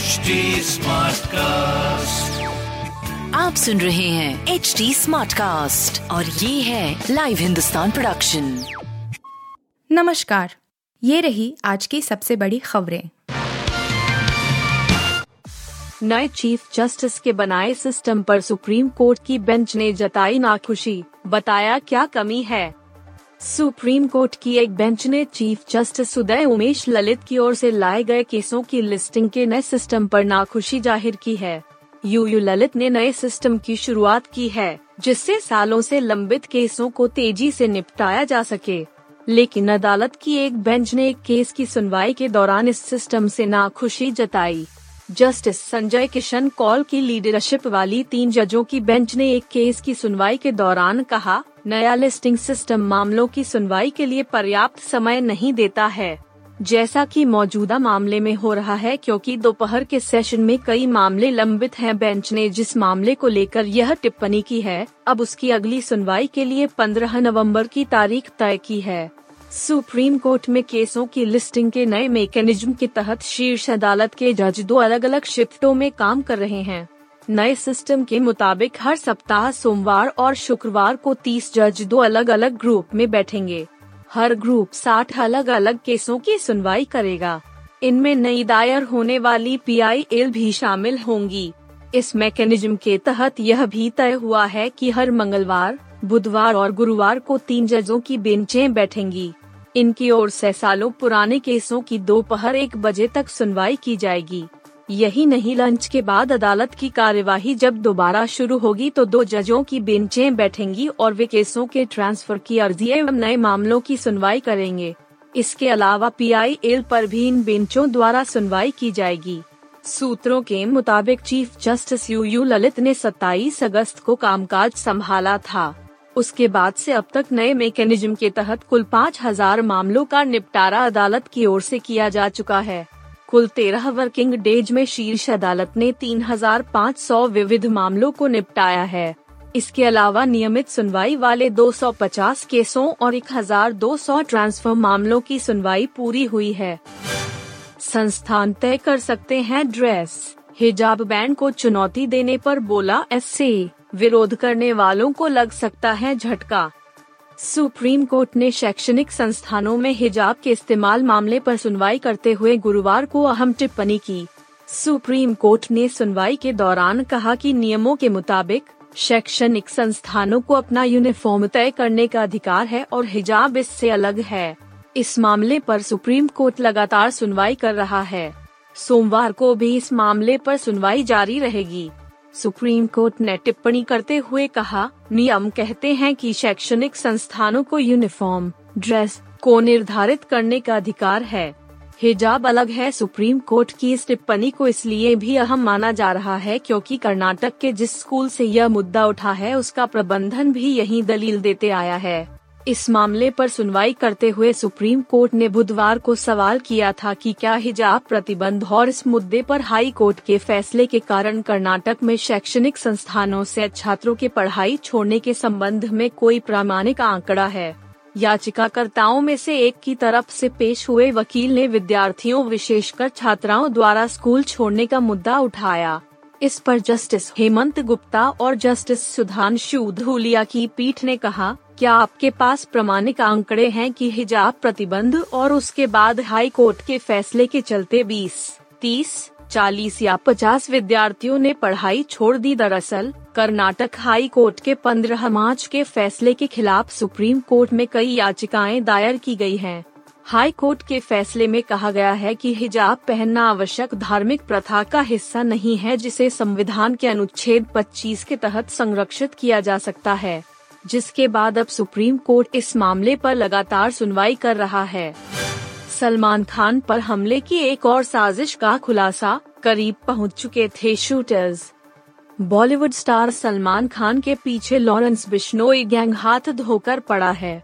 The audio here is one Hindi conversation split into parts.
HD कास्ट आप सुन रहे हैं एच डी स्मार्ट कास्ट और ये है लाइव हिंदुस्तान प्रोडक्शन नमस्कार। ये रही आज की सबसे बड़ी खबरें। नए चीफ जस्टिस के बनाए सिस्टम पर सुप्रीम कोर्ट की बेंच ने जताई नाखुशी। बताया क्या कमी है? सुप्रीम कोर्ट की एक बेंच ने चीफ जस्टिस उदय उमेश ललित की ओर से लाए गए केसों की लिस्टिंग के नए सिस्टम पर नाखुशी ज़ाहिर की है। यू यू ललित ने नए सिस्टम की शुरुआत की है, जिससे सालों से लंबित केसों को तेज़ी से निपटाया जा सके। लेकिन अदालत की एक बेंच ने एक केस की सुनवाई के दौरान इस सिस्टम से नाखुशी जताई। जस्टिस संजय किशन कौल की लीडरशिप वाली तीन जजों की बेंच ने एक केस की सुनवाई के दौरान कहा नया लिस्टिंग सिस्टम मामलों की सुनवाई के लिए पर्याप्त समय नहीं देता है। जैसा कि मौजूदा मामले में हो रहा है क्योंकि दोपहर के सेशन में कई मामले लंबित हैं बेंच ने जिस मामले को लेकर यह टिप्पणी की है, अब उसकी अगली सुनवाई के लिए 15 नवंबर की तारीख तय की है। सुप्रीम कोर्ट में केसों की लिस्टिंग के नए मैकेनिज्म के तहत शीर्ष अदालत के जज दो अलग अलग शिफ्टों में काम कर रहे हैं। नए सिस्टम के मुताबिक हर सप्ताह सोमवार और शुक्रवार को 30 जज दो अलग अलग ग्रुप में बैठेंगे। हर ग्रुप 60 अलग अलग केसों की सुनवाई करेगा। इनमें नई दायर होने वाली पीआईएल भी शामिल होंगी। इस मैकेनिज्म के तहत यह भी तय हुआ है कि हर मंगलवार, बुधवार और गुरुवार को तीन जजों की बेंचें बैठेंगी। इनकी ओर से सालों पुराने केसों की दोपहर एक बजे तक सुनवाई की जाएगी। यही नहीं, लंच के बाद अदालत की कार्यवाही जब दोबारा शुरू होगी तो दो जजों की बेंचें बैठेंगी और वे केसों के ट्रांसफ़र की अर्जी एवं नए मामलों की सुनवाई करेंगे। इसके अलावा पीआईएल पर भी इन बेंचों द्वारा सुनवाई की जाएगी। सूत्रों के मुताबिक Chief Justice U U Lalit ने 27 अगस्त को कामकाज संभाला था। उसके बाद से अब तक नए मैकेनिज्म के तहत कुल 5000 मामलों का निपटारा अदालत की ओर से किया जा चुका है। कुल तेरह वर्किंग डेज़ में शीर्ष अदालत ने 3,500 विविध मामलों को निपटाया है। इसके अलावा नियमित सुनवाई वाले 250 केसों और 1,200 ट्रांसफ़र मामलों की सुनवाई पूरी हुई है। संस्थान तय कर सकते हैं ड्रेस। हिजाब बैन को चुनौती देने पर बोला एस विरोध करने वालों को लग सकता है झटका। सुप्रीम कोर्ट ने शैक्षणिक संस्थानों में हिजाब के इस्तेमाल मामले पर सुनवाई करते हुए गुरुवार को अहम टिप्पणी की। सुप्रीम कोर्ट ने सुनवाई के दौरान कहा कि नियमों के मुताबिक, शैक्षणिक संस्थानों को अपना यूनिफॉर्म तय करने का अधिकार है और हिजाब इससे अलग है। इस मामले पर सुप्रीम कोर्ट लगातार सुनवाई कर रहा है। सोमवार को भी इस मामले पर सुनवाई जारी रहेगी। सुप्रीम कोर्ट ने टिप्पणी करते हुए कहा, नियम कहते हैं कि शैक्षणिक संस्थानों को यूनिफॉर्म, ड्रेस को निर्धारित करने का अधिकार है। हिजाब अलग है। सुप्रीम कोर्ट की इस टिप्पणी को इसलिए भी अहम माना जा रहा है क्योंकि कर्नाटक के जिस स्कूल से यह मुद्दा उठा है, उसका प्रबंधन भी यही दलील देते आया है। इस मामले पर सुनवाई करते हुए सुप्रीम कोर्ट ने बुधवार को सवाल किया था कि क्या हिजाब प्रतिबंध और इस मुद्दे पर हाई कोर्ट के फैसले के कारण कर्नाटक में शैक्षणिक संस्थानों से छात्रों के पढ़ाई छोड़ने के संबंध में कोई प्रामाणिक आंकड़ा है? याचिकाकर्ताओं में से एक की तरफ़ से पेश हुए वकील ने विद्यार्थियों विशेषकर छात्राओं द्वारा स्कूल छोड़ने का मुद्दा उठाया। इस पर जस्टिस हेमंत गुप्ता और जस्टिस सुधांशु धूलिया की पीठ ने कहा क्या आपके पास प्रमाणिक आंकड़े हैं कि हिजाब प्रतिबंध और उसके बाद हाई कोर्ट के फैसले के चलते 20, 30, 40 या 50 विद्यार्थियों ने पढ़ाई छोड़ दी दरअसल कर्नाटक हाई कोर्ट के 15 मार्च के फैसले के खिलाफ सुप्रीम कोर्ट में कई याचिकाएँ दायर की गई हैं। हाई कोर्ट के फैसले में कहा गया है कि हिजाब पहनना आवश्यक धार्मिक प्रथा का हिस्सा नहीं है जिसे संविधान के अनुच्छेद 25 के तहत संरक्षित किया जा सकता है जिसके बाद अब सुप्रीम कोर्ट इस मामले पर लगातार सुनवाई कर रहा है। सलमान खान पर हमले की एक और साजिश का खुलासा, करीब पहुँच चुके थे शूटर्स। बॉलीवुड स्टार सलमान खान के पीछे लॉरेंस बिश्नोई गैंग हाथ धोकर पड़ा है।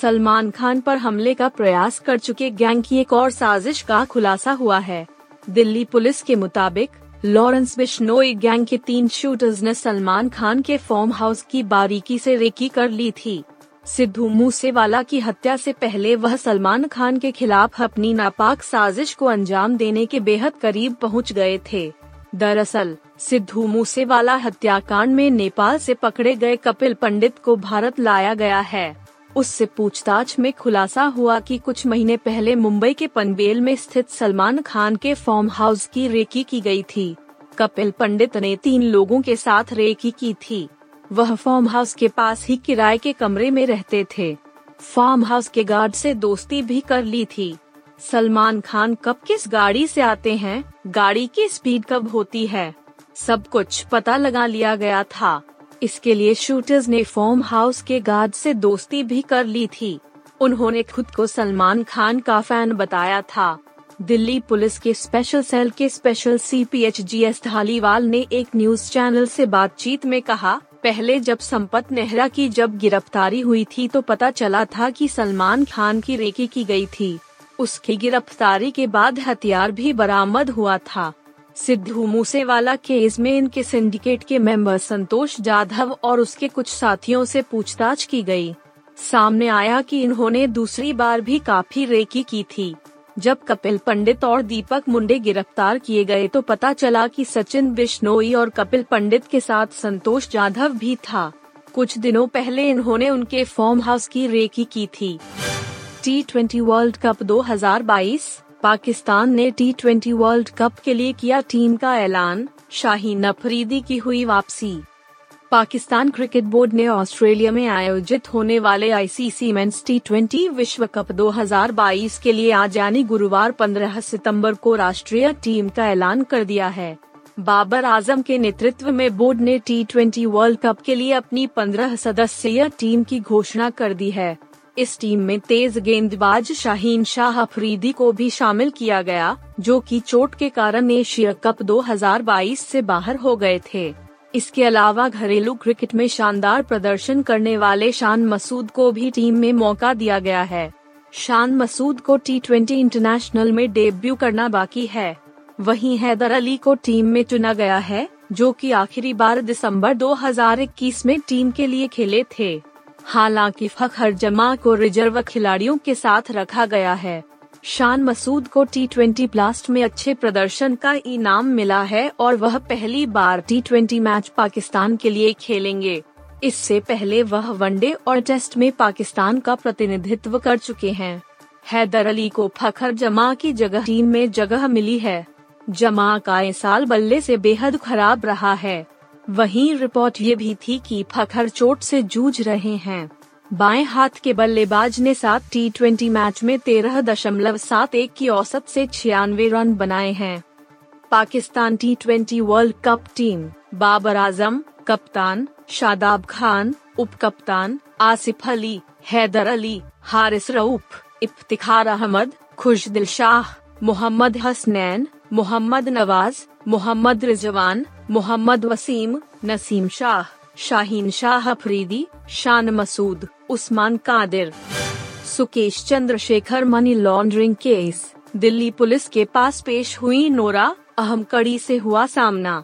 सलमान खान पर हमले का प्रयास कर चुके गैंग की एक और साजिश का खुलासा हुआ है। दिल्ली पुलिस के मुताबिक लॉरेंस बिश्नोई गैंग के तीन शूटर्स ने सलमान खान के फॉर्म हाउस की बारीकी से रेकी कर ली थी सिद्धू मूसेवाला की हत्या से पहले वह सलमान खान के खिलाफ अपनी नापाक साजिश को अंजाम देने के बेहद करीब पहुँच गए थे दरअसल सिद्धू मूसेवाला हत्याकांड में नेपाल से पकड़े गए कपिल पंडित को भारत लाया गया है उससे पूछताछ में खुलासा हुआ कि कुछ महीने पहले मुंबई के पनवेल में स्थित सलमान खान के फार्म हाउस की रेकी की गई थी। कपिल पंडित ने तीन लोगों के साथ रेकी की थी। वह फार्म हाउस के पास ही किराए के कमरे में रहते थे। फार्म हाउस के गार्ड से दोस्ती भी कर ली थी। सलमान खान कब किस गाड़ी से आते हैं? गाड़ी की स्पीड कब होती है? सब कुछ पता लगा लिया गया था। इसके लिए शूटर्स ने फॉर्म हाउस के गार्ड से दोस्ती भी कर ली थी। उन्होंने खुद को सलमान खान का फ़ैन बताया था। दिल्ली पुलिस के स्पेशल सेल के special C P H G S Dhaliwal ने एक न्यूज़ चैनल से बातचीत में कहा, पहले जब संपत नेहरा की जब गिरफ्तारी हुई थी तो पता चला था कि सलमान खान की रेकी की गई थी। उसकी गिरफ्तारी के बाद हथियार भी बरामद हुआ था। सिद्धू मूसेवाला केस में इनके सिंडिकेट के मेंबर संतोष जाधव और उसके कुछ साथियों से पूछताछ की गई। सामने आया कि इन्होंने दूसरी बार भी काफ़ी रेकी की थी। जब कपिल पंडित और दीपक मुंडे गिरफ़्तार किए गए तो पता चला कि सचिन बिश्नोई और कपिल पंडित के साथ संतोष जाधव भी था। कुछ दिनों पहले इन्होंने उनके फॉर्म हाउस की रेकी की थी। T twenty World Cup 2022 Pakistan ने टी वर्ल्ड कप के लिए किया टीम का ऐलान शाहीन अफरीदी की हुई वापसी। पाकिस्तान क्रिकेट बोर्ड ने ऑस्ट्रेलिया में आयोजित होने वाले आईसीसी मेंस टी विश्व कप 2022 के लिए आज यानी गुरुवार 15 सितंबर को राष्ट्रीय टीम का ऐलान कर दिया है। बाबर आज़म के नेतृत्व में बोर्ड ने टी वर्ल्ड कप के लिए अपनी 15 सदस्यीय टीम की घोषणा कर दी है। इस टीम में तेज गेंदबाज शाहीन शाह अफरीदी को भी शामिल किया गया, जो कि चोट के कारण एशिया कप 2022 से बाहर हो गए थे। इसके अलावा घरेलू क्रिकेट में शानदार प्रदर्शन करने वाले शान मसूद को भी टीम में मौका दिया गया है। शान मसूद को टी ट्वेंटी इंटरनेशनल में डेब्यू करना बाकी है। वहीं हैदर अली को टीम में चुना गया है, जो कि आखिरी बार दिसंबर 2021 में टीम के लिए खेले थे। हालाँकि फखर जमा को रिज़र्व खिलाड़ियों के साथ रखा गया है। शान मसूद को टी ट्वेंटी ब्लास्ट में अच्छे प्रदर्शन का इनाम मिला है और वह पहली बार टी ट्वेंटी मैच पाकिस्तान के लिए खेलेंगे। इससे पहले वह वनडे और टेस्ट में पाकिस्तान का प्रतिनिधित्व कर चुके हैं। हैदर अली को फखर जमा की जगह टीम में जगह मिली है। जमा का इस साल बल्ले से बेहद खराब रहा है। वहीं रिपोर्ट ये भी थी कि फखर चोट से जूझ रहे हैं। बाएँ हाथ के बल्लेबाज ने सात टी मैच में तेरह दशमलव सात एक की औसत से छियानवे रन बनाए हैं। Pakistan T World Cup team Babar Azam, कप्तान, शादाब खान उप कप्तान आसिफ अली, हैदर अली, हारिस रऊफ, इफ्तिखार अहमद, खुशदिल शाह, मोहम्मद हसनैन, मोहम्मद नवाज़, Mohammad Rizwan Mohammad Wasim Naseem Shah Shaheen Shah Afridi Shan Masood Usman Qadir Sukesh Chandrashekhar money laundering case Delhi police के पास पेश हुई नोरा अहम कड़ी से हुआ सामना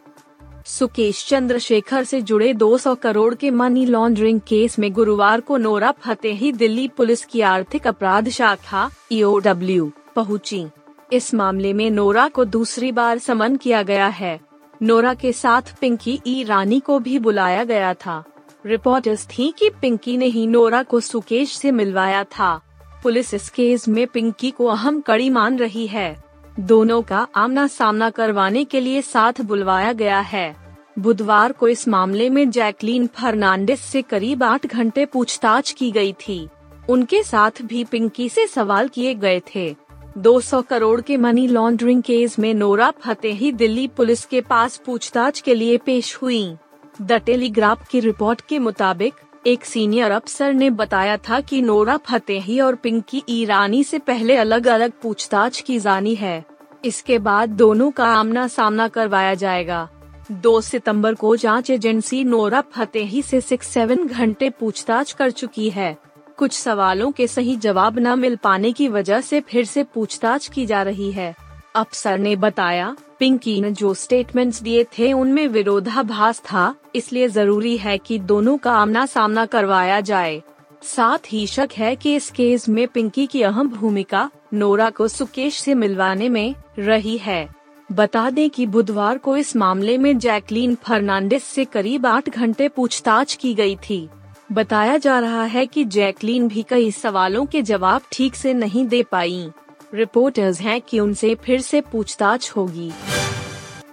सुकेश चंद्रशेखर से जुड़े 200 करोड़ के मनी लॉन्ड्रिंग केस में गुरुवार को नोरा फतेही दिल्ली पुलिस की आर्थिक अपराध शाखा ईओडब्ल्यू पहुँची। इस मामले में नोरा को दूसरी बार समन किया गया है नोरा के साथ पिंकी ईरानी को भी बुलाया गया था। रिपोर्टर्स थी कि पिंकी ने ही नोरा को सुकेश से मिलवाया था। पुलिस इस केस में पिंकी को अहम कड़ी मान रही है। दोनों का आमना सामना करवाने के लिए साथ बुलवाया गया है। बुधवार को इस मामले में जैकलीन फर्नांडिस से करीब आठ घंटे पूछताछ की गई थी। उनके साथ भी पिंकी से सवाल किए गए थे। 200 करोड़ के मनी लॉन्ड्रिंग केस में नोरा फतेही दिल्ली पुलिस के पास पूछताछ के लिए पेश हुई। द टेलीग्राफ की रिपोर्ट के मुताबिक, एक सीनियर अफसर ने बताया था कि नोरा फतेही और पिंकी ईरानी से पहले अलग अलग पूछताछ की जानी है। इसके बाद दोनों का आमना सामना करवाया जाएगा। 2 सितंबर को जाँच एजेंसी नोरा फतेही से सिक्स सेवन घंटे पूछताछ कर चुकी है। कुछ सवालों के सही जवाब न मिल पाने की वजह से फिर से पूछताछ की जा रही है। अफसर ने बताया, पिंकी ने जो स्टेटमेंट्स दिए थे उनमें विरोधाभास था, इसलिए ज़रूरी है कि दोनों का आमना सामना करवाया जाए। साथ ही शक है कि इस केस में पिंकी की अहम भूमिका, नोरा को सुकेश से मिलवाने में, रही है। बता दें कि बुधवार को इस मामले में जैकलीन फर्नांडिस से करीब आठ घंटे पूछताछ की गई थी। बताया जा रहा है कि जैकलीन भी कई सवालों के जवाब ठीक से नहीं दे पाई। रिपोर्टर्स हैं कि उनसे फिर से पूछताछ होगी।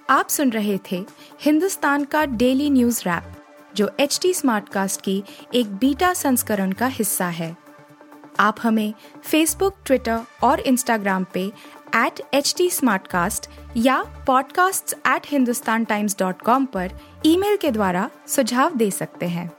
आप सुन रहे थे हिंदुस्तान का डेली न्यूज़ रैप, जो एच टी स्मार्टकास्ट की एक बीटा संस्करण का हिस्सा है। आप हमें फेसबुक ट्विटर और इंस्टाग्राम पे एट एच टी या podcasts@hindustantimes.com पर ईमेल के द्वारा सुझाव दे सकते हैं।